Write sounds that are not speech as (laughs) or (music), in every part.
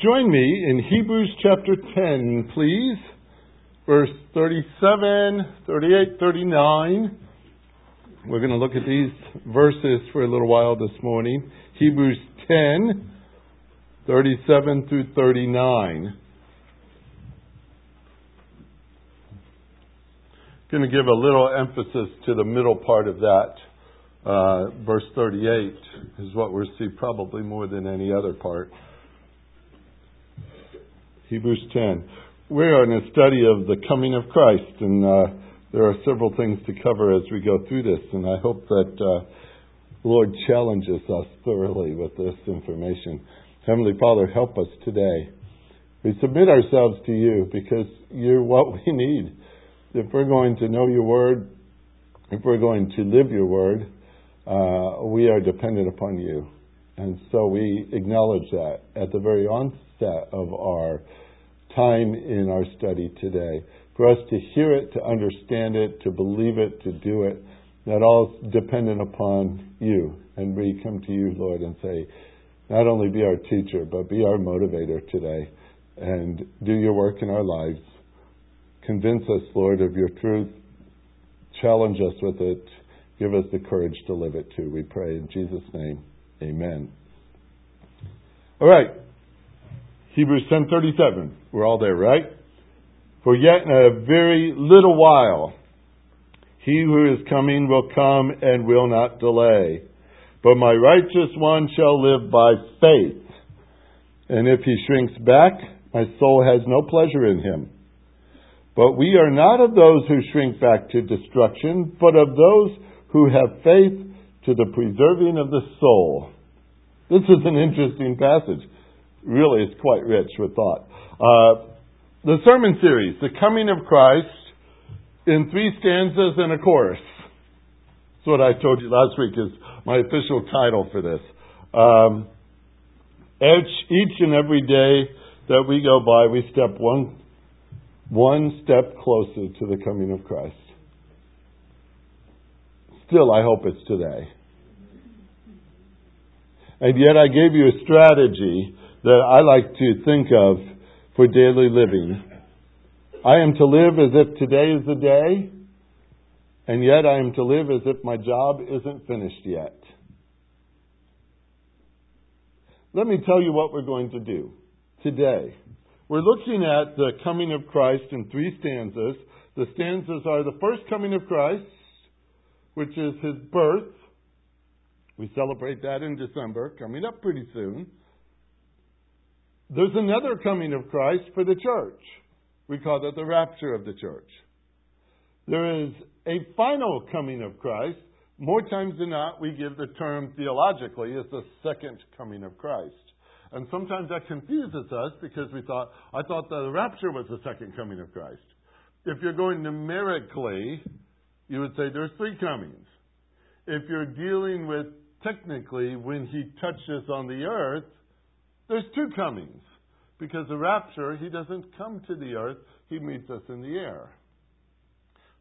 Join me in Hebrews chapter 10, please. Verse 37, 38, 39. We're going to look at these verses for a little while this morning. Hebrews 10, 37 through 39. Going to give a little emphasis to the middle part of that. Uh, verse 38 is what we'll see probably more than any other part. Hebrews 10. We're in a study of the coming of Christ, and uh, there are several things to cover as we go through this, and I hope that uh, the Lord challenges us thoroughly with this information. Heavenly Father, help us today. We submit ourselves to you because you're what we (laughs) need. If we're going to know your word, if we're going to live your word, uh, we are dependent upon you. And so we acknowledge that at the very onset of our time in our study today. For us to hear it, to understand it, to believe it, to do it, that all is dependent upon you. And we come to you, Lord, and say, not only be our teacher, but be our motivator today and do your work in our lives. Convince us, Lord, of your truth. Challenge us with it. Give us the courage to live it too. We pray in Jesus' name. Amen. All right. Hebrews 10:37. We're all there, right? For yet in a very little while he who is coming will come and will not delay. But my righteous one shall live by faith. And if he shrinks back, my soul has no pleasure in him. But we are not of those who shrink back to destruction, but of those who have faith to the preserving of the soul. This is an interesting passage really is quite rich with thought. Uh, the sermon series, The Coming of Christ, in three stanzas and a chorus. That's what I told you last week is my official title for this. Um, each, each and every day that we go by, we step one, one step closer to the coming of Christ. Still, I hope it's today. And yet, I gave you a strategy that I like to think of for daily living. I am to live as if today is the day, and yet I am to live as if my job isn't finished yet. Let me tell you what we're going to do today. We're looking at the coming of Christ in three stanzas. The stanzas are the first coming of Christ, which is his birth. We celebrate that in December, coming up pretty soon. There's another coming of Christ for the church. We call that the rapture of the church. There is a final coming of Christ. More times than not, we give the term theologically as the second coming of Christ. And sometimes that confuses us because we thought, I thought the rapture was the second coming of Christ. If you're going numerically, you would say there's three comings. If you're dealing with technically when he touches on the earth, there's two comings. Because the rapture, he doesn't come to the earth, he meets us in the air.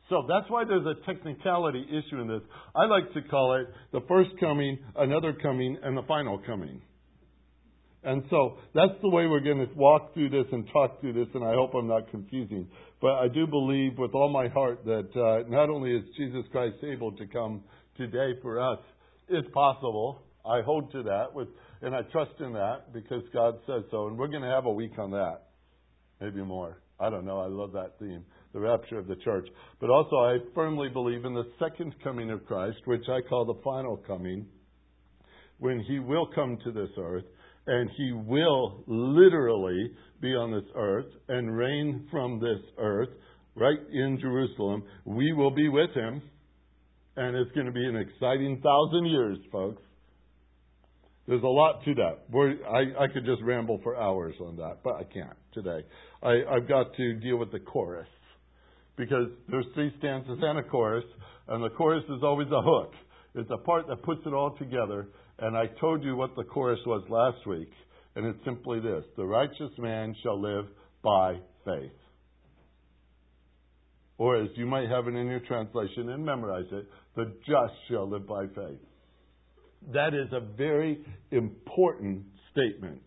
So that's why there's a technicality issue in this. I like to call it the first coming, another coming, and the final coming. And so that's the way we're going to walk through this and talk through this, and I hope I'm not confusing. But I do believe with all my heart that uh, not only is Jesus Christ able to come today for us, it's possible. I hold to that with and I trust in that because God says so. And we're going to have a week on that. Maybe more. I don't know. I love that theme, the rapture of the church. But also, I firmly believe in the second coming of Christ, which I call the final coming, when he will come to this earth and he will literally be on this earth and reign from this earth right in Jerusalem. We will be with him. And it's going to be an exciting thousand years, folks. There's a lot to that. I, I could just ramble for hours on that, but I can't today. I, I've got to deal with the chorus because there's three stanzas and a chorus, and the chorus is always a hook. It's a part that puts it all together. And I told you what the chorus was last week, and it's simply this The righteous man shall live by faith. Or as you might have it in your translation and memorize it, the just shall live by faith. That is a very important statement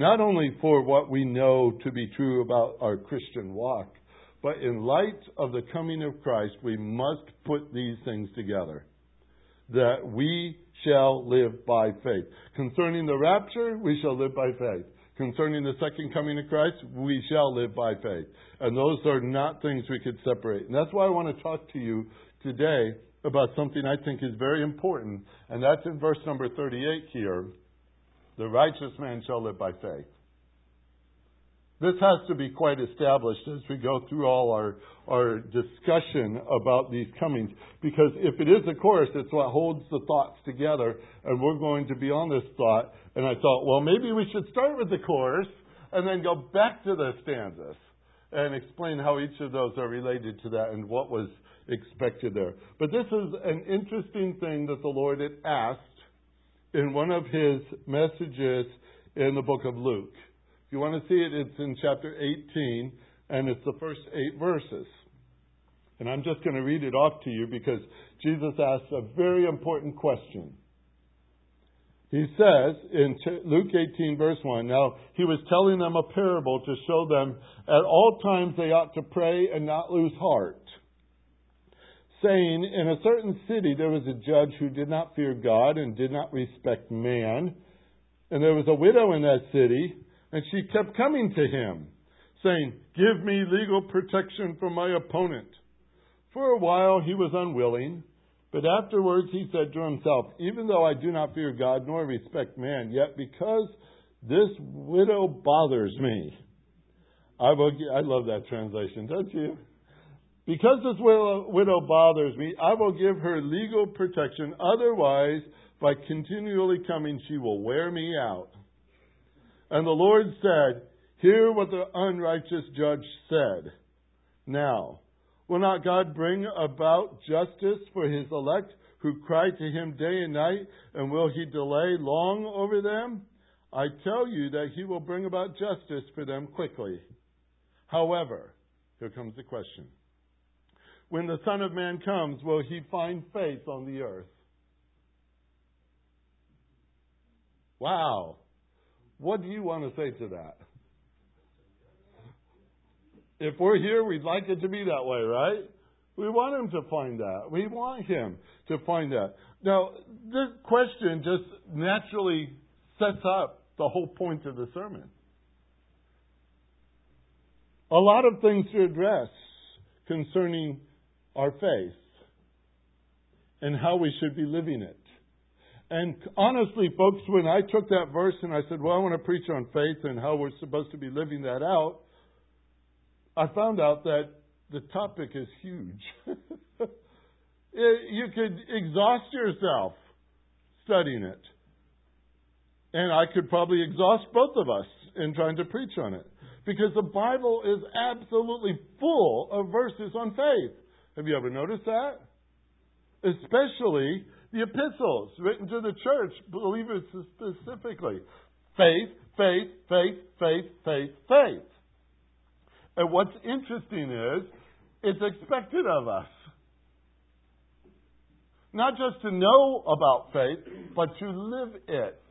not only for what we know to be true about our Christian walk, but in light of the coming of Christ, we must put these things together. That we shall live by faith. Concerning the rapture, we shall live by faith. Concerning the second coming of Christ, we shall live by faith. And those are not things we could separate. And that's why I want to talk to you today about something I think is very important, and that's in verse number 38 here. The righteous man shall live by faith. This has to be quite established as we go through all our, our discussion about these comings. Because if it is a course, it's what holds the thoughts together, and we're going to be on this thought. And I thought, well, maybe we should start with the course and then go back to the stanzas and explain how each of those are related to that and what was expected there. But this is an interesting thing that the Lord had asked in one of his messages in the book of Luke. If you want to see it, it's in chapter 18, and it's the first eight verses. And I'm just going to read it off to you because Jesus asks a very important question. He says in Luke 18, verse 1, now he was telling them a parable to show them at all times they ought to pray and not lose heart saying, In a certain city there was a judge who did not fear God and did not respect man. And there was a widow in that city, and she kept coming to him, saying, Give me legal protection from my opponent. For a while he was unwilling, but afterwards he said to himself, Even though I do not fear God nor respect man, yet because this widow bothers me, I will. I love that translation, don't you? Because this widow bothers me, I will give her legal protection. Otherwise, by continually coming, she will wear me out. And the Lord said, Hear what the unrighteous judge said. Now, will not God bring about justice for his elect who cry to him day and night, and will he delay long over them? I tell you that he will bring about justice for them quickly. However, here comes the question when the Son of Man comes, will he find faith on the earth? Wow. What do you want to say to that? If we're here, we'd like it to be that way, right? We want him to find that. We want him to find that. Now, this question just naturally sets up the whole point of the sermon. A lot of things to address concerning our faith and how we should be living it. And honestly, folks, when I took that verse and I said, well, I want to preach on faith and how we're supposed to be living that out, I found out that the topic is huge. (laughs) you could exhaust yourself studying it. And I could probably exhaust both of us in trying to preach on it. Because the Bible is absolutely full of verses on faith. Have you ever noticed that? Especially the epistles written to the church, believers specifically. Faith, faith, faith, faith, faith, faith. And what's interesting is, it's expected of us. Not just to know about faith, but to live it.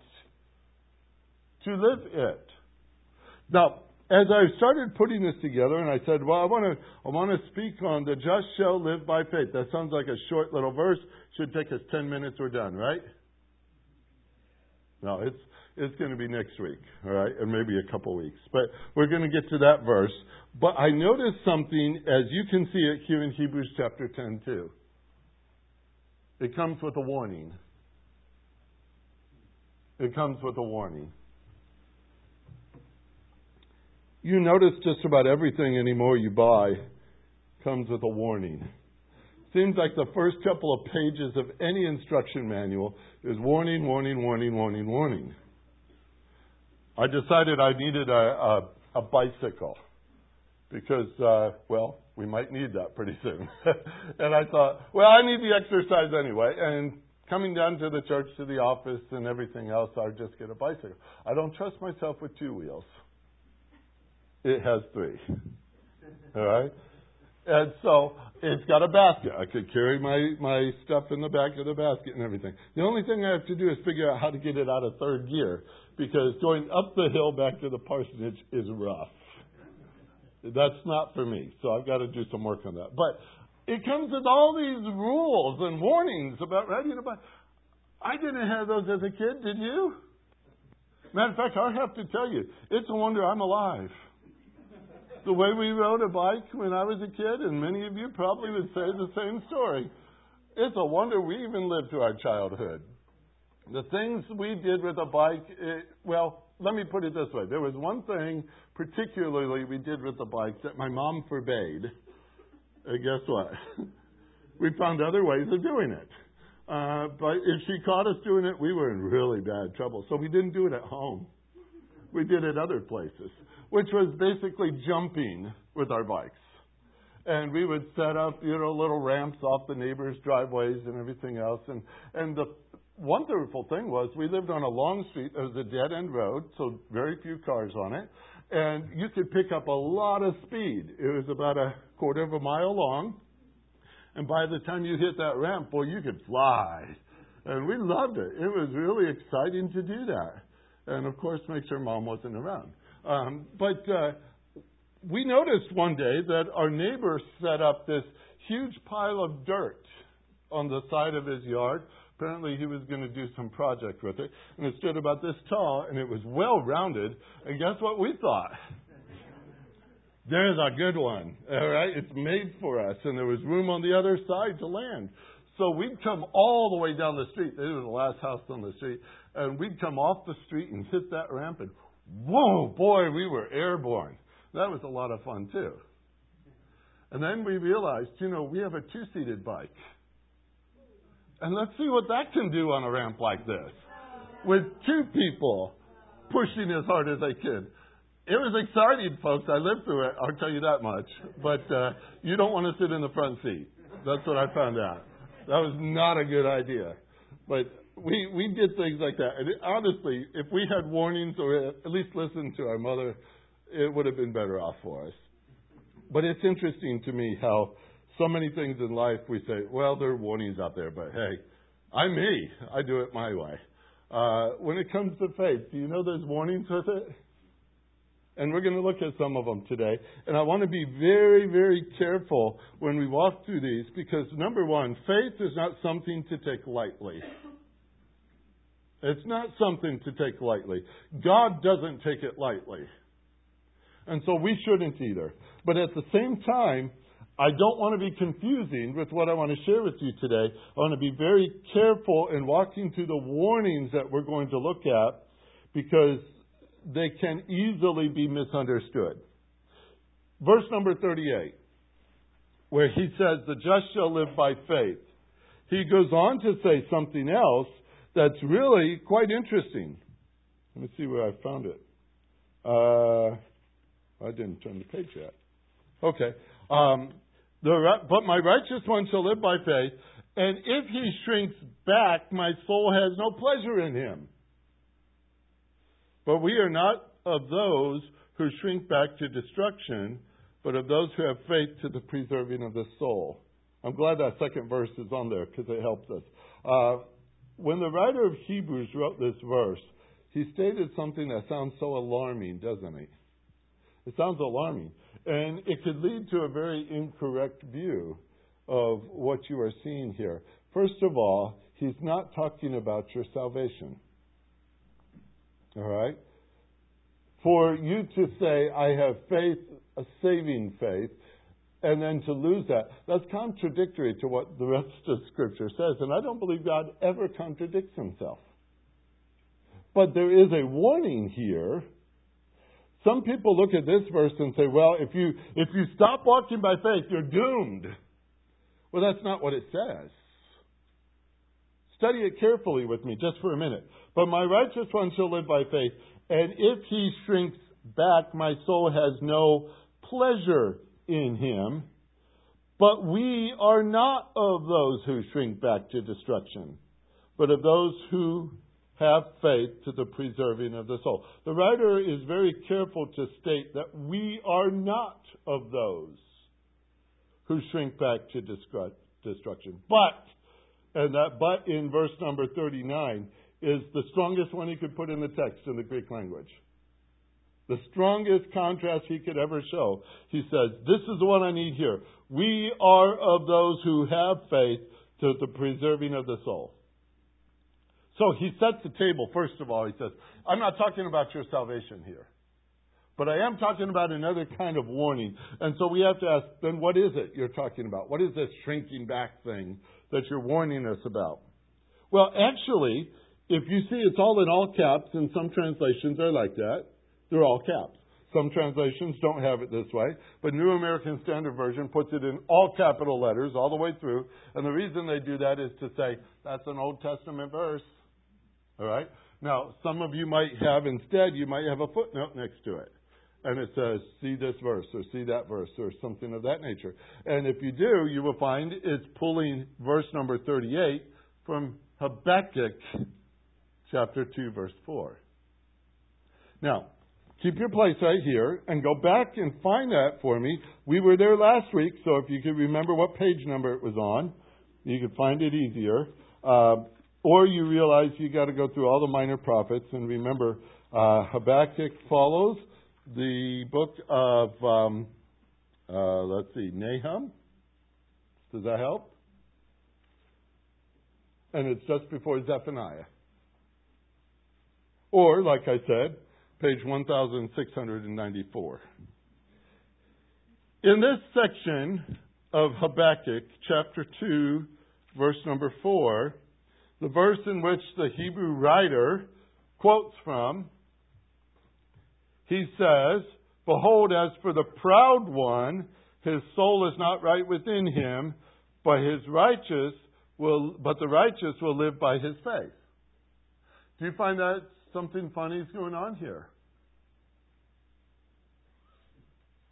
To live it. Now, as I started putting this together, and I said, "Well, I want to, I want to speak on the just shall live by faith." That sounds like a short little verse. Should take us ten minutes. We're done, right? No, it's it's going to be next week, all right, and maybe a couple weeks. But we're going to get to that verse. But I noticed something, as you can see it here in Hebrews chapter ten too. It comes with a warning. It comes with a warning. You notice just about everything anymore you buy comes with a warning. Seems like the first couple of pages of any instruction manual is warning, warning, warning, warning, warning. I decided I needed a, a, a bicycle because, uh, well, we might need that pretty soon. (laughs) and I thought, well, I need the exercise anyway. And coming down to the church, to the office, and everything else, I'll just get a bicycle. I don't trust myself with two wheels. It has three. All right? And so it's got a basket. I could carry my, my stuff in the back of the basket and everything. The only thing I have to do is figure out how to get it out of third gear because going up the hill back to the parsonage is rough. That's not for me. So I've got to do some work on that. But it comes with all these rules and warnings about riding a bike. I didn't have those as a kid, did you? Matter of fact, I have to tell you, it's a wonder I'm alive. The way we rode a bike when I was a kid, and many of you probably would say the same story. It's a wonder we even lived to our childhood. The things we did with a bike, it, well, let me put it this way. There was one thing particularly we did with the bike that my mom forbade. And guess what? (laughs) we found other ways of doing it. Uh, but if she caught us doing it, we were in really bad trouble. So we didn't do it at home. We did it other places, which was basically jumping with our bikes. And we would set up, you know, little ramps off the neighbors' driveways and everything else. And and the wonderful thing was we lived on a long street. It was a dead end road, so very few cars on it. And you could pick up a lot of speed. It was about a quarter of a mile long. And by the time you hit that ramp, boy, you could fly. And we loved it. It was really exciting to do that. And of course, make sure mom wasn't around. Um, but uh, we noticed one day that our neighbor set up this huge pile of dirt on the side of his yard Apparently, he was going to do some project with it. And it stood about this tall, and it was well rounded. And guess what we thought? There's a good one. All right? It's made for us. And there was room on the other side to land. So we'd come all the way down the street. This was the last house on the street. And we'd come off the street and hit that ramp, and whoa, boy, we were airborne. That was a lot of fun, too. And then we realized, you know, we have a two seated bike. And let's see what that can do on a ramp like this. With two people pushing as hard as they can. It was exciting, folks. I lived through it. I'll tell you that much. But uh, you don't want to sit in the front seat. That's what I found out. That was not a good idea. But we we did things like that. And it, honestly, if we had warnings or at least listened to our mother, it would have been better off for us. But it's interesting to me how so many things in life we say, well, there are warnings out there, but hey, I'm me. I do it my way. Uh, when it comes to faith, do you know there's warnings with it? And we're going to look at some of them today. And I want to be very, very careful when we walk through these because, number one, faith is not something to take lightly. It's not something to take lightly. God doesn't take it lightly. And so we shouldn't either. But at the same time, I don't want to be confusing with what I want to share with you today. I want to be very careful in walking through the warnings that we're going to look at because they can easily be misunderstood. Verse number 38, where he says, The just shall live by faith. He goes on to say something else that's really quite interesting. Let me see where I found it. Uh, I didn't turn the page yet. Okay. Um, the, but my righteous one shall live by faith, and if he shrinks back, my soul has no pleasure in him. But we are not of those who shrink back to destruction, but of those who have faith to the preserving of the soul. I'm glad that second verse is on there because it helps us. Uh, when the writer of Hebrews wrote this verse, he stated something that sounds so alarming, doesn't he? It sounds alarming. And it could lead to a very incorrect view of what you are seeing here. First of all, he's not talking about your salvation. All right? For you to say, I have faith, a saving faith, and then to lose that, that's contradictory to what the rest of Scripture says. And I don't believe God ever contradicts himself. But there is a warning here some people look at this verse and say, well, if you, if you stop walking by faith, you're doomed. Well, that's not what it says. Study it carefully with me just for a minute. But my righteous one shall live by faith, and if he shrinks back, my soul has no pleasure in him. But we are not of those who shrink back to destruction, but of those who have faith to the preserving of the soul. The writer is very careful to state that we are not of those who shrink back to destruction. But, and that but in verse number 39 is the strongest one he could put in the text in the Greek language. The strongest contrast he could ever show. He says, This is the one I need here. We are of those who have faith to the preserving of the soul. So he sets the table, first of all. He says, I'm not talking about your salvation here. But I am talking about another kind of warning. And so we have to ask, then what is it you're talking about? What is this shrinking back thing that you're warning us about? Well, actually, if you see it's all in all caps, and some translations are like that, they're all caps. Some translations don't have it this way, but New American Standard Version puts it in all capital letters all the way through. And the reason they do that is to say, that's an Old Testament verse. All right? Now, some of you might have, instead, you might have a footnote next to it and it says, see this verse or see that verse or something of that nature. And if you do, you will find it's pulling verse number 38 from Habakkuk chapter 2, verse 4. Now, keep your place right here and go back and find that for me. We were there last week, so if you could remember what page number it was on, you could find it easier. Uh, or you realize you got to go through all the minor prophets and remember uh, Habakkuk follows the book of, um, uh, let's see, Nahum. Does that help? And it's just before Zephaniah. Or, like I said, page 1694. In this section of Habakkuk, chapter 2, verse number 4, the verse in which the Hebrew writer quotes from, he says, Behold, as for the proud one, his soul is not right within him, but his righteous will, but the righteous will live by his faith. Do you find that something funny is going on here?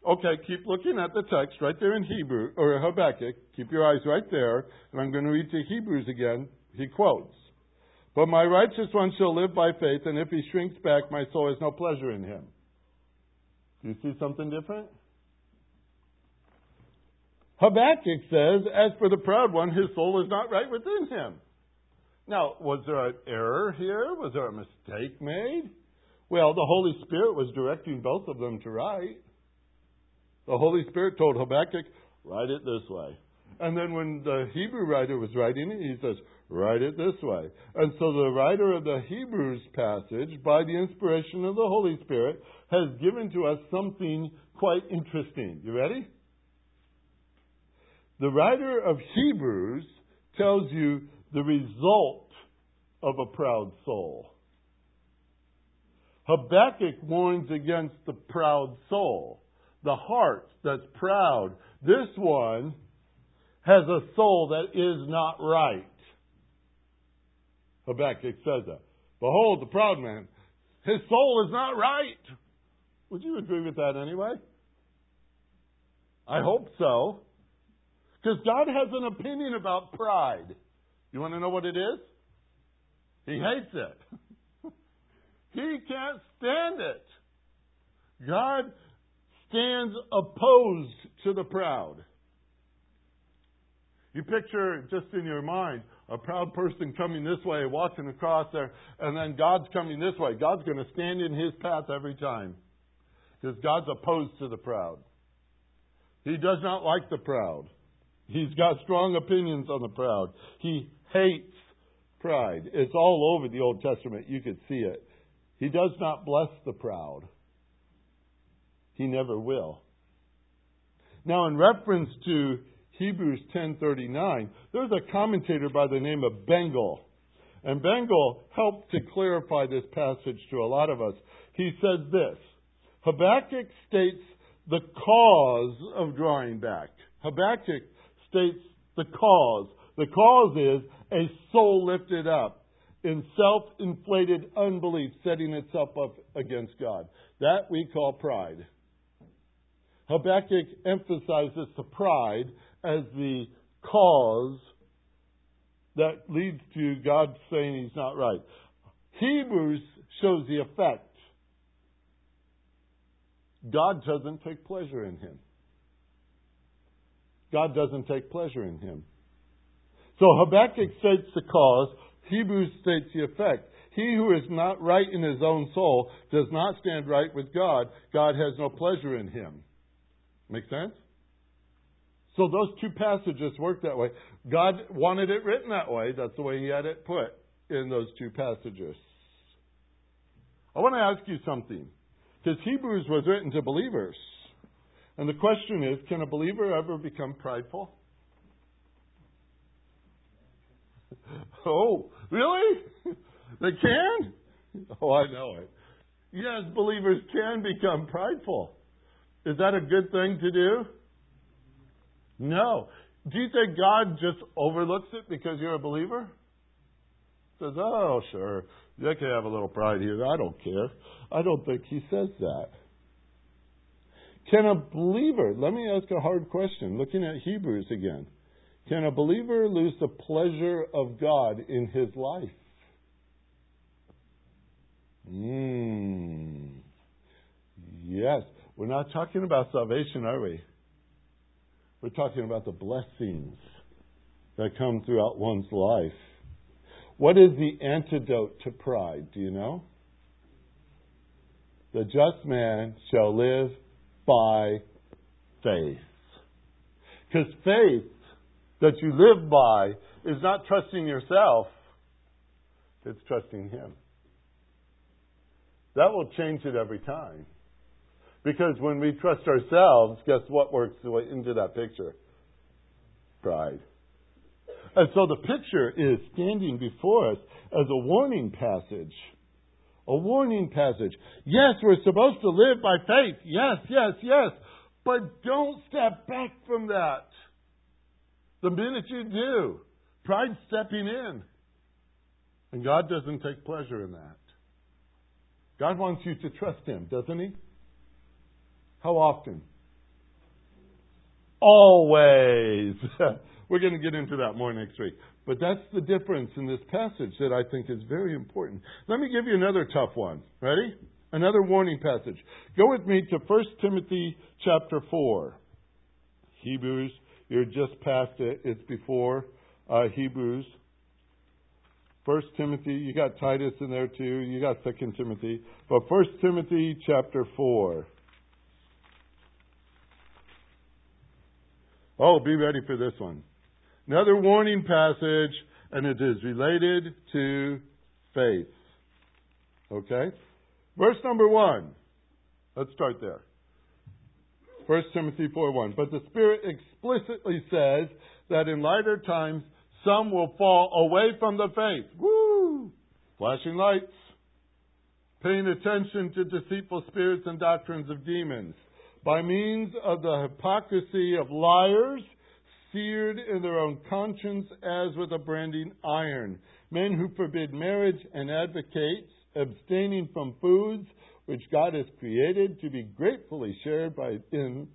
Okay, keep looking at the text right there in Hebrew or Habakkuk. Keep your eyes right there, and I'm going to read to Hebrews again. He quotes, "But my righteous one shall live by faith, and if he shrinks back, my soul has no pleasure in him." Do you see something different? Habakkuk says, As for the proud one, his soul is not right within him. Now, was there an error here? Was there a mistake made? Well, the Holy Spirit was directing both of them to write. The Holy Spirit told Habakkuk, write it this way. And then when the Hebrew writer was writing it, he says, write it this way. And so the writer of the Hebrews passage, by the inspiration of the Holy Spirit, has given to us something quite interesting. You ready? The writer of Hebrews tells you the result of a proud soul. Habakkuk warns against the proud soul, the heart that's proud. This one has a soul that is not right. Habakkuk says that. Behold, the proud man, his soul is not right. Would you agree with that anyway? I hope so. Because God has an opinion about pride. You want to know what it is? He hates it. (laughs) he can't stand it. God stands opposed to the proud. You picture just in your mind a proud person coming this way, walking across there, and then God's coming this way. God's going to stand in his path every time. Because God's opposed to the proud. He does not like the proud. He's got strong opinions on the proud. He hates pride. It's all over the Old Testament. You could see it. He does not bless the proud. He never will. Now, in reference to Hebrews 10:39. There's a commentator by the name of Bengel, And Bengel helped to clarify this passage to a lot of us. He says this, Habakkuk states the cause of drawing back. Habakkuk states the cause. The cause is a soul lifted up in self-inflated unbelief, setting itself up against God. That we call pride. Habakkuk emphasizes the pride as the cause that leads to God saying he's not right. Hebrews shows the effect. God doesn't take pleasure in him. God doesn't take pleasure in him. So Habakkuk states the cause, Hebrews states the effect. He who is not right in his own soul does not stand right with God. God has no pleasure in him. Make sense? So those two passages work that way. God wanted it written that way. That's the way he had it put in those two passages. I want to ask you something. Because Hebrews was written to believers. And the question is can a believer ever become prideful? Oh, really? (laughs) they can? Oh, I know it. Yes, believers can become prideful. Is that a good thing to do? No. Do you think God just overlooks it because you're a believer? Says, oh, sure, you can have a little pride here. I don't care. I don't think he says that. Can a believer, let me ask a hard question, looking at Hebrews again. Can a believer lose the pleasure of God in his life? Hmm. Yes. We're not talking about salvation, are we? We're talking about the blessings that come throughout one's life. What is the antidote to pride? Do you know? The just man shall live by faith. Because faith that you live by is not trusting yourself, it's trusting Him. That will change it every time. Because when we trust ourselves, guess what works into that picture? Pride. And so the picture is standing before us as a warning passage. A warning passage. Yes, we're supposed to live by faith. Yes, yes, yes. But don't step back from that. The minute you do, pride's stepping in. And God doesn't take pleasure in that. God wants you to trust Him, doesn't He? How often? Always. (laughs) We're going to get into that more next week. But that's the difference in this passage that I think is very important. Let me give you another tough one. Ready? Another warning passage. Go with me to 1 Timothy chapter 4. Hebrews, you're just past it. It's before uh, Hebrews. First Timothy, you got Titus in there too. You got Second Timothy, but First Timothy chapter four. Oh, be ready for this one. Another warning passage, and it is related to faith. Okay? Verse number one. Let's start there. 1 Timothy 4:1. But the Spirit explicitly says that in later times some will fall away from the faith. Woo! Flashing lights. Paying attention to deceitful spirits and doctrines of demons by means of the hypocrisy of liars, seared in their own conscience as with a branding iron, men who forbid marriage and advocate abstaining from foods which God has created to be gratefully shared by, in,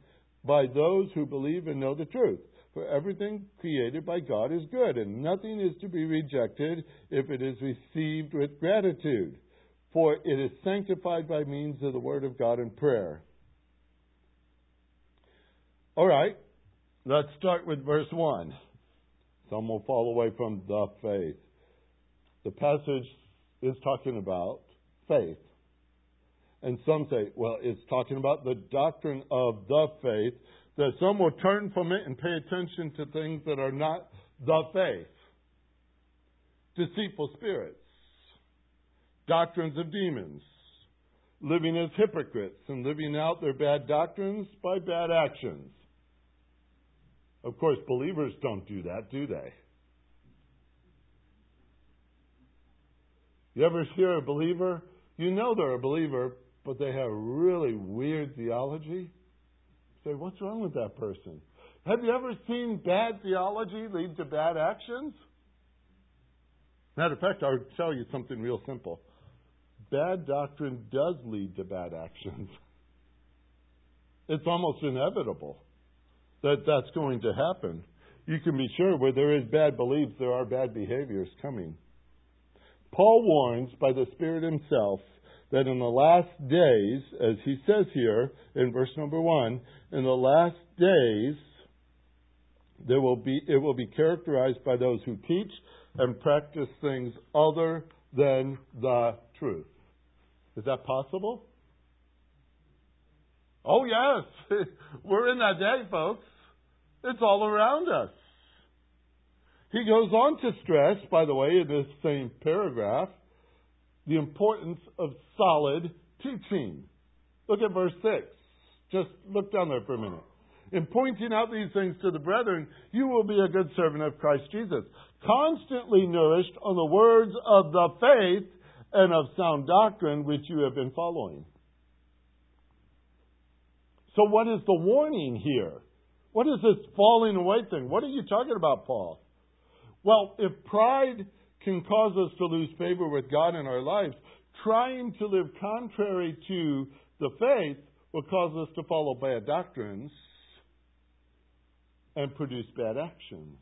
by those who believe and know the truth. For everything created by God is good, and nothing is to be rejected if it is received with gratitude, for it is sanctified by means of the Word of God and prayer. All right, let's start with verse 1. Some will fall away from the faith. The passage is talking about faith. And some say, well, it's talking about the doctrine of the faith, that some will turn from it and pay attention to things that are not the faith. Deceitful spirits, doctrines of demons, living as hypocrites and living out their bad doctrines by bad actions. Of course, believers don't do that, do they? You ever hear a believer? You know they're a believer, but they have really weird theology. Say, what's wrong with that person? Have you ever seen bad theology lead to bad actions? Matter of fact, I'll tell you something real simple. Bad doctrine does lead to bad actions. It's almost inevitable that that's going to happen. You can be sure where there is bad beliefs, there are bad behaviors coming. Paul warns by the Spirit himself that in the last days, as he says here in verse number one, in the last days, There will be, it will be characterized by those who teach and practice things other than the truth. Is that possible? Oh, yes. (laughs) We're in that day, folks. It's all around us. He goes on to stress, by the way, in this same paragraph, the importance of solid teaching. Look at verse 6. Just look down there for a minute. In pointing out these things to the brethren, you will be a good servant of Christ Jesus, constantly nourished on the words of the faith and of sound doctrine which you have been following. So, what is the warning here? What is this falling away thing? What are you talking about, Paul? Well, if pride can cause us to lose favor with God in our lives, trying to live contrary to the faith will cause us to follow bad doctrines and produce bad actions.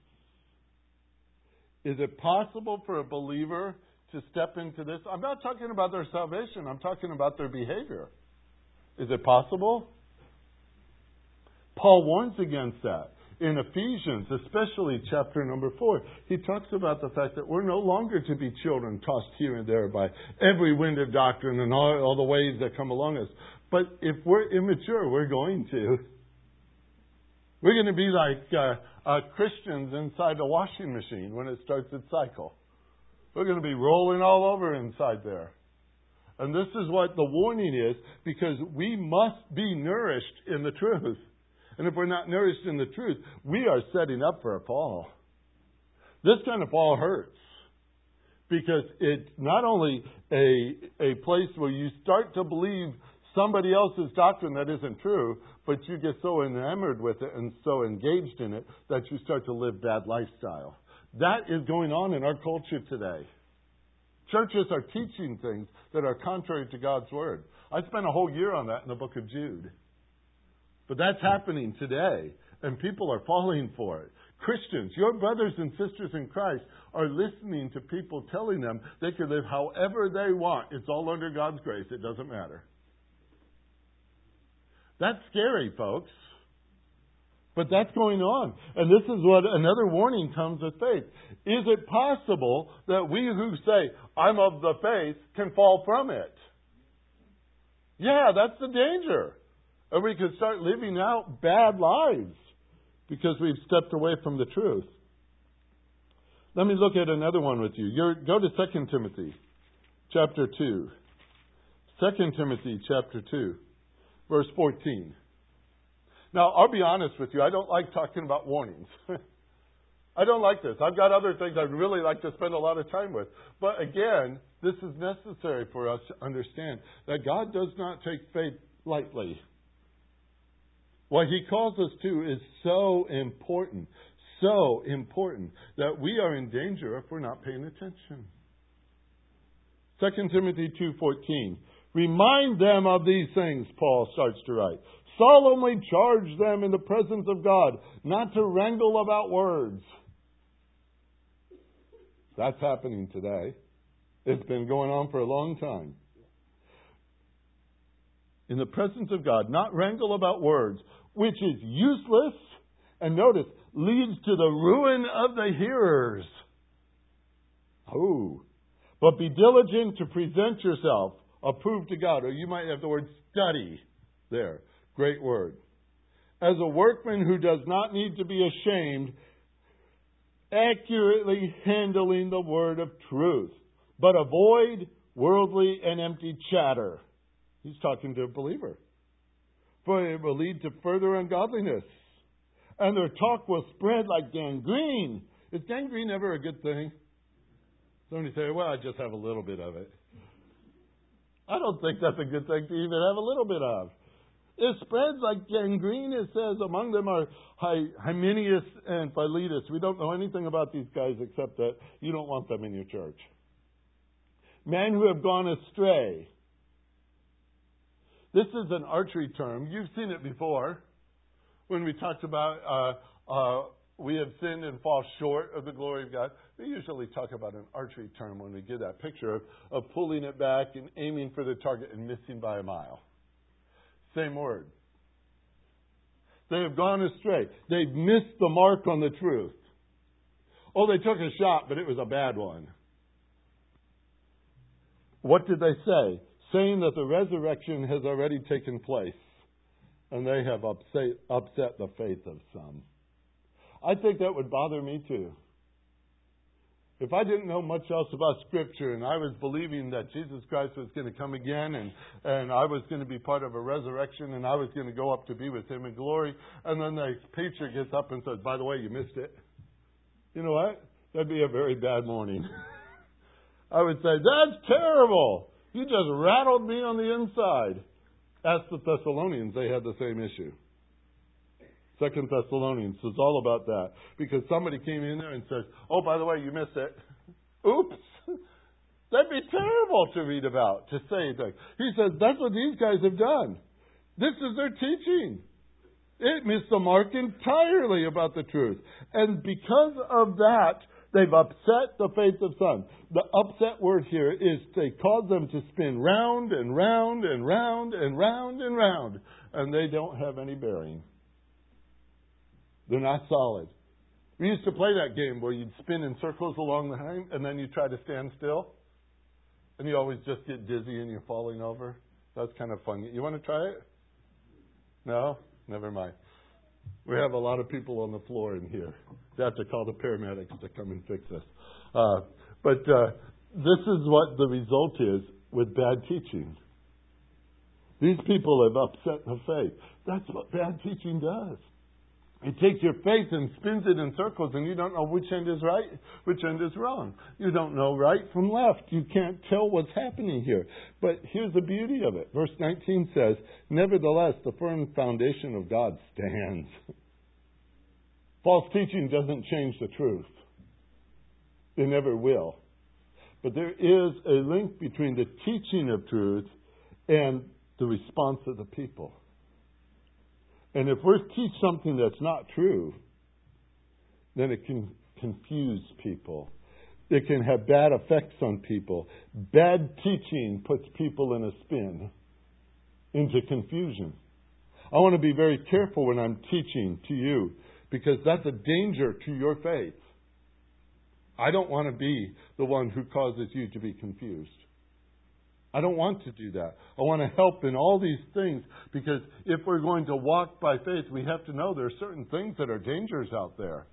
Is it possible for a believer to step into this? I'm not talking about their salvation, I'm talking about their behavior. Is it possible? Paul warns against that. In Ephesians, especially chapter number four, he talks about the fact that we're no longer to be children tossed here and there by every wind of doctrine and all, all the waves that come along us. But if we're immature, we're going to. We're going to be like uh, uh, Christians inside a washing machine when it starts its cycle. We're going to be rolling all over inside there. And this is what the warning is because we must be nourished in the truth. And if we're not nourished in the truth, we are setting up for a fall. This kind of fall hurts because it's not only a, a place where you start to believe somebody else's doctrine that isn't true, but you get so enamored with it and so engaged in it that you start to live bad lifestyle. That is going on in our culture today. Churches are teaching things that are contrary to God's Word. I spent a whole year on that in the book of Jude. But that's happening today, and people are falling for it. Christians, your brothers and sisters in Christ, are listening to people telling them they can live however they want. It's all under God's grace. It doesn't matter. That's scary, folks. But that's going on. And this is what another warning comes with faith. Is it possible that we who say, I'm of the faith, can fall from it? Yeah, that's the danger. Or we could start living out bad lives because we've stepped away from the truth. Let me look at another one with you. You're, go to 2 Timothy chapter 2. 2 Timothy chapter 2, verse 14. Now, I'll be honest with you, I don't like talking about warnings. (laughs) I don't like this. I've got other things I'd really like to spend a lot of time with. But again, this is necessary for us to understand that God does not take faith lightly. What he calls us to is so important, so important that we are in danger if we're not paying attention. 2 Timothy 2:14 Remind them of these things, Paul starts to write. Solemnly charge them in the presence of God not to wrangle about words. That's happening today. It's been going on for a long time. In the presence of God, not wrangle about words, which is useless, and notice, leads to the ruin of the hearers. Oh. But be diligent to present yourself approved to God. Or you might have the word study there. Great word. As a workman who does not need to be ashamed, accurately handling the word of truth. But avoid worldly and empty chatter. He's talking to a believer for it will lead to further ungodliness. And their talk will spread like gangrene. Is gangrene ever a good thing? Somebody say, well, I just have a little bit of it. I don't think that's a good thing to even have a little bit of. It spreads like gangrene, it says. Among them are Hymenaeus and Philetus. We don't know anything about these guys except that you don't want them in your church. Men who have gone astray this is an archery term. You've seen it before when we talked about uh, uh, we have sinned and fall short of the glory of God. We usually talk about an archery term when we give that picture of, of pulling it back and aiming for the target and missing by a mile. Same word. They have gone astray. They've missed the mark on the truth. Oh, they took a shot, but it was a bad one. What did they say? Saying that the resurrection has already taken place. And they have upset, upset the faith of some. I think that would bother me too. If I didn't know much else about Scripture and I was believing that Jesus Christ was going to come again and, and I was going to be part of a resurrection and I was going to go up to be with Him in glory, and then the preacher gets up and says, By the way, you missed it. You know what? That'd be a very bad morning. (laughs) I would say, That's terrible. You just rattled me on the inside. Ask the Thessalonians, they had the same issue. Second Thessalonians is all about that. Because somebody came in there and says, Oh, by the way, you missed it. (laughs) Oops. That'd be terrible to read about, to say things. He says, That's what these guys have done. This is their teaching. It missed the mark entirely about the truth. And because of that, they've upset the faith of some. The upset word here is they cause them to spin round and round and round and round and round, and they don't have any bearing. They're not solid. We used to play that game where you'd spin in circles along the line and then you try to stand still. And you always just get dizzy and you're falling over. That's kind of fun. You want to try it? No? Never mind. We have a lot of people on the floor in here. They have to call the paramedics to come and fix us. Uh, but uh, this is what the result is with bad teaching. These people have upset the faith. That's what bad teaching does. It takes your faith and spins it in circles, and you don't know which end is right, which end is wrong. You don't know right from left. You can't tell what's happening here. But here's the beauty of it. Verse 19 says, Nevertheless, the firm foundation of God stands. (laughs) False teaching doesn't change the truth, it never will. But there is a link between the teaching of truth and the response of the people. And if we teach something that's not true, then it can confuse people. It can have bad effects on people. Bad teaching puts people in a spin, into confusion. I want to be very careful when I'm teaching to you because that's a danger to your faith. I don't want to be the one who causes you to be confused. I don't want to do that. I want to help in all these things because if we're going to walk by faith, we have to know there are certain things that are dangers out there.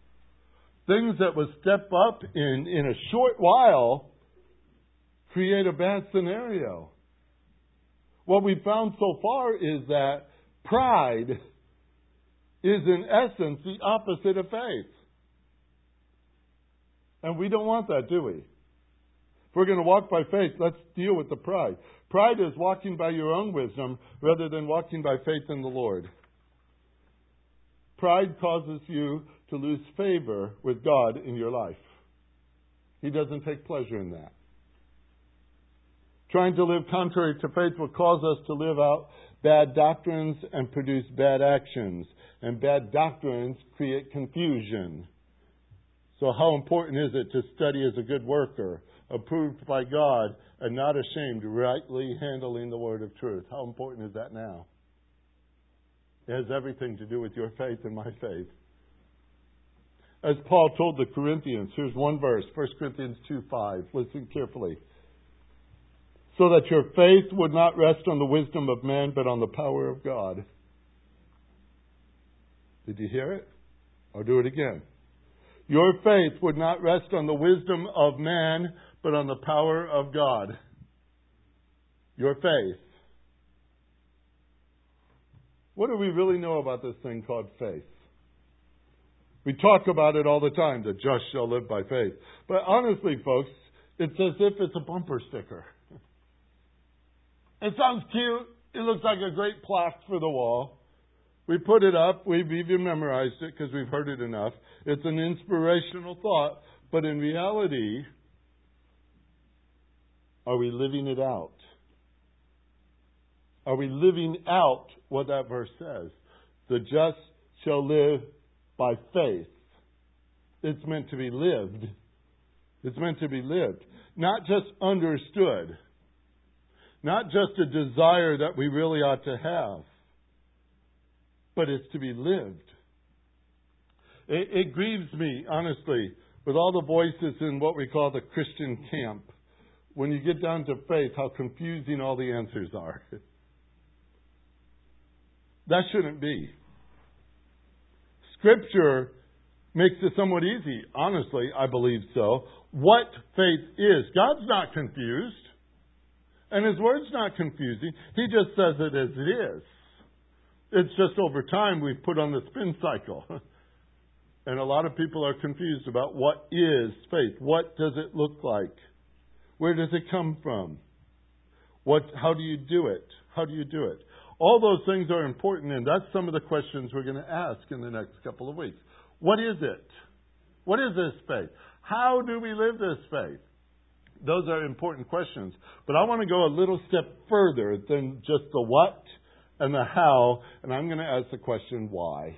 Things that will step up in, in a short while create a bad scenario. What we've found so far is that pride is in essence the opposite of faith. And we don't want that, do we? We're going to walk by faith, let's deal with the pride. Pride is walking by your own wisdom rather than walking by faith in the Lord. Pride causes you to lose favor with God in your life. He doesn't take pleasure in that. Trying to live contrary to faith will cause us to live out bad doctrines and produce bad actions. And bad doctrines create confusion. So, how important is it to study as a good worker? Approved by God, and not ashamed, rightly handling the word of truth. How important is that now? It has everything to do with your faith and my faith. As Paul told the Corinthians, here's one verse, 1 Corinthians 2 5. Listen carefully. So that your faith would not rest on the wisdom of man, but on the power of God. Did you hear it? I'll do it again. Your faith would not rest on the wisdom of man, but on the power of God. Your faith. What do we really know about this thing called faith? We talk about it all the time. The just shall live by faith. But honestly, folks, it's as if it's a bumper sticker. It sounds cute. It looks like a great plaque for the wall. We put it up. We've even memorized it because we've heard it enough. It's an inspirational thought. But in reality, are we living it out? Are we living out what that verse says? The just shall live by faith. It's meant to be lived. It's meant to be lived. Not just understood. Not just a desire that we really ought to have. but it's to be lived. It, it grieves me, honestly, with all the voices in what we call the Christian camp, when you get down to faith, how confusing all the answers are. (laughs) that shouldn't be. Scripture makes it somewhat easy. Honestly, I believe so. What faith is. God's not confused. And His Word's not confusing. He just says it as it is. It's just over time we've put on the spin cycle. (laughs) and a lot of people are confused about what is faith? What does it look like? Where does it come from? What, how do you do it? How do you do it? All those things are important, and that's some of the questions we're going to ask in the next couple of weeks. What is it? What is this faith? How do we live this faith? Those are important questions. But I want to go a little step further than just the what and the how, and I'm going to ask the question why.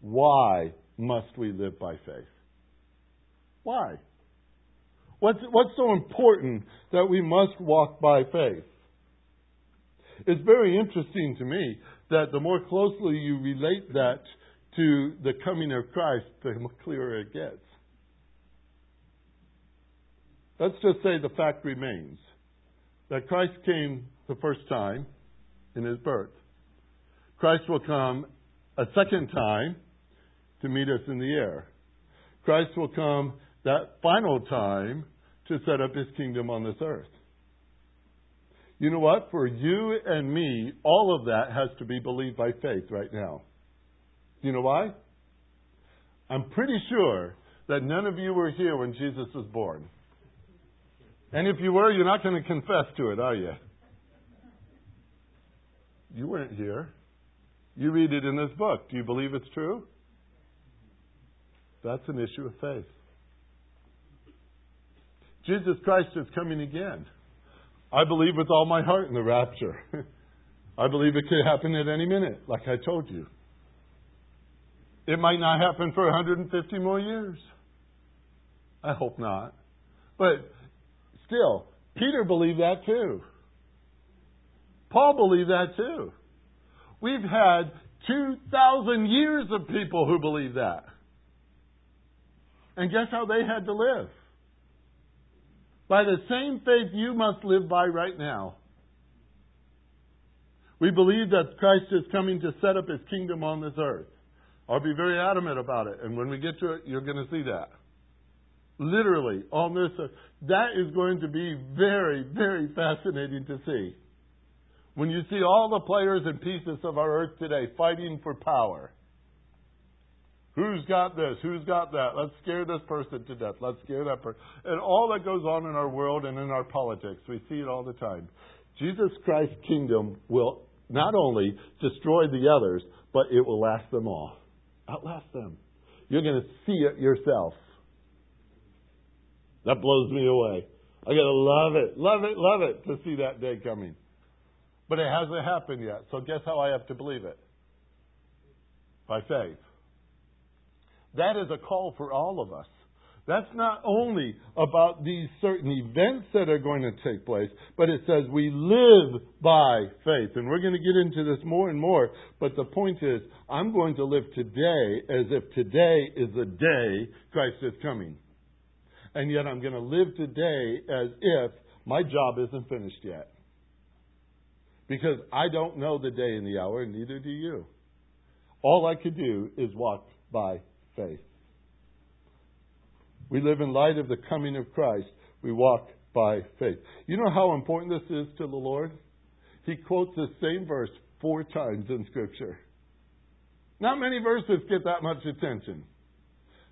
Why must we live by faith? Why? What's, what's so important that we must walk by faith? It's very interesting to me that the more closely you relate that to the coming of Christ, the clearer it gets. Let's just say the fact remains that Christ came the first time in his birth. Christ will come a second time to meet us in the air. Christ will come that final time to set up his kingdom on this earth. You know what? For you and me, all of that has to be believed by faith right now. You know why? I'm pretty sure that none of you were here when Jesus was born. And if you were, you're not going to confess to it, are you? You weren't here. You read it in this book. Do you believe it's true? That's an issue of faith. Jesus Christ is coming again. I believe with all my heart in the rapture. (laughs) I believe it could happen at any minute, like I told you. It might not happen for 150 more years. I hope not. But still, Peter believed that too. Paul believed that too. We've had 2,000 years of people who believe that. And guess how they had to live? By the same faith you must live by right now. We believe that Christ is coming to set up his kingdom on this earth. I'll be very adamant about it. And when we get to it, you're going to see that. Literally, on this, earth. that is going to be very, very fascinating to see. When you see all the players and pieces of our earth today fighting for power. Who's got this? Who's got that? Let's scare this person to death. Let's scare that person. And all that goes on in our world and in our politics. We see it all the time. Jesus Christ's kingdom will not only destroy the others, but it will last them all. Outlast them. You're going to see it yourself. That blows me away. I got to love it, love it, love it to see that day coming. But it hasn't happened yet. So guess how I have to believe it? By faith. That is a call for all of us. That's not only about these certain events that are going to take place, but it says we live by faith. And we're going to get into this more and more. But the point is, I'm going to live today as if today is the day Christ is coming. And yet I'm going to live today as if my job isn't finished yet. Because I don't know the day and the hour, and neither do you. All I could do is walk by faith. We live in light of the coming of Christ. We walk by faith. You know how important this is to the Lord? He quotes the same verse four times in Scripture. Not many verses get that much attention.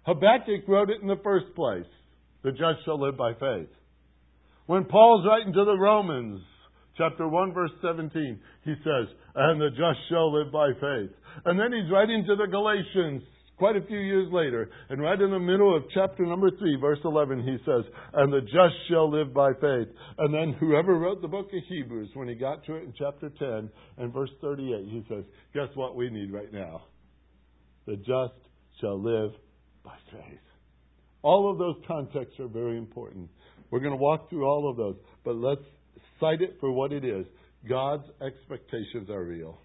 Habakkuk wrote it in the first place the just shall live by faith. When Paul's writing to the Romans, chapter 1, verse 17, he says, And the just shall live by faith. And then he's writing to the Galatians, quite a few years later, and right in the middle of chapter number 3, verse 11, he says, And the just shall live by faith. And then whoever wrote the book of Hebrews, when he got to it in chapter 10 and verse 38, he says, Guess what we need right now? The just shall live by faith. All of those contexts are very important. We're going to walk through all of those, but let's cite it for what it is. God's expectations are real.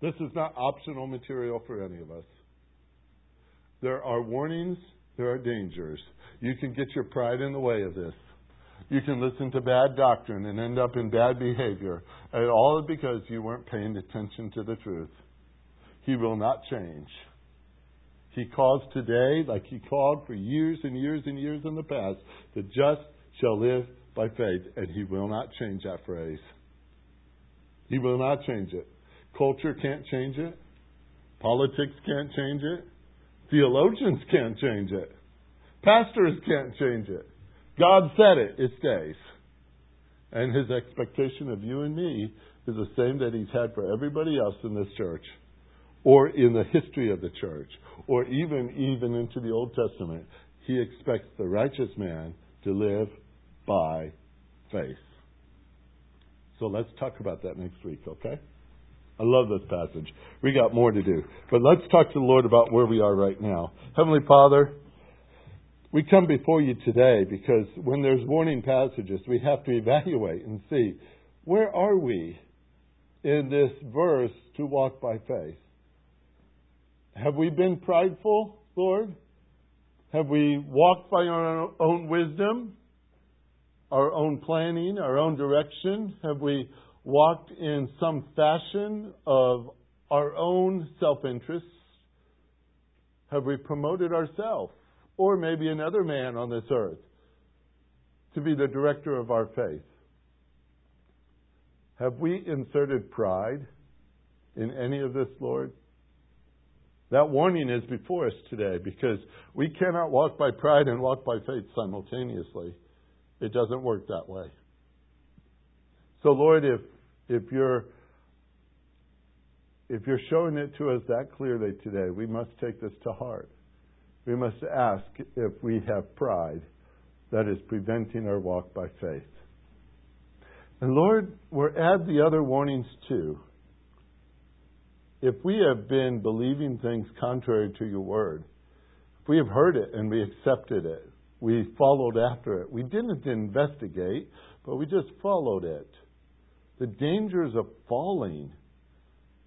This is not optional material for any of us. There are warnings, there are dangers. You can get your pride in the way of this. You can listen to bad doctrine and end up in bad behavior. And all because you weren't paying attention to the truth. He will not change. He calls today, like he called for years and years and years in the past, the just shall live by faith. And he will not change that phrase. He will not change it. Culture can't change it. Politics can't change it. Theologians can't change it. Pastors can't change it. God said it, it stays. And his expectation of you and me is the same that he's had for everybody else in this church or in the history of the church or even even into the Old Testament. He expects the righteous man to live by faith. So let's talk about that next week, okay? I love this passage. We got more to do. But let's talk to the Lord about where we are right now. Heavenly Father, we come before you today because when there's warning passages, we have to evaluate and see where are we in this verse to walk by faith? Have we been prideful, Lord? Have we walked by our own wisdom, our own planning, our own direction? Have we walked in some fashion of our own self interest? Have we promoted ourselves? or maybe another man on this earth to be the director of our faith? Have we inserted pride in any of this, Lord? That warning is before us today because we cannot walk by pride and walk by faith simultaneously. It doesn't work that way. So, Lord, if, if you're if you're showing it to us that clearly today, we must take this to heart we must ask if we have pride that is preventing our walk by faith. And Lord, we'll add the other warnings too. If we have been believing things contrary to your word, if we have heard it and we accepted it, we followed after it, we didn't investigate, but we just followed it. The dangers of falling,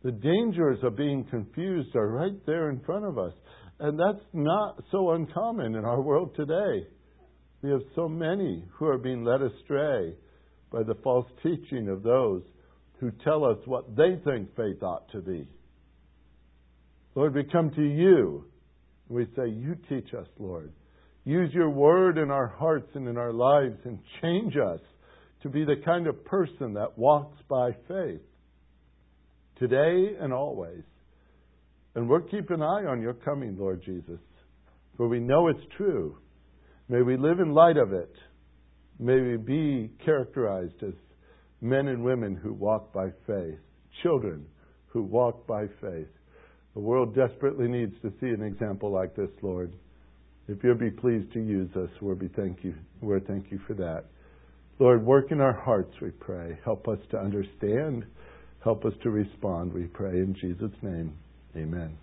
the dangers of being confused are right there in front of us. And that's not so uncommon in our world today. We have so many who are being led astray by the false teaching of those who tell us what they think faith ought to be. Lord, we come to you. We say, You teach us, Lord. Use your word in our hearts and in our lives and change us to be the kind of person that walks by faith today and always. And we'll keep an eye on your coming, Lord Jesus, for we know it's true. May we live in light of it. May we be characterized as men and women who walk by faith, children who walk by faith. The world desperately needs to see an example like this, Lord. If you'll be pleased to use us, we'll be thank you. We'll thank you for that. Lord, work in our hearts, we pray. Help us to understand. Help us to respond, we pray in Jesus' name. Amen.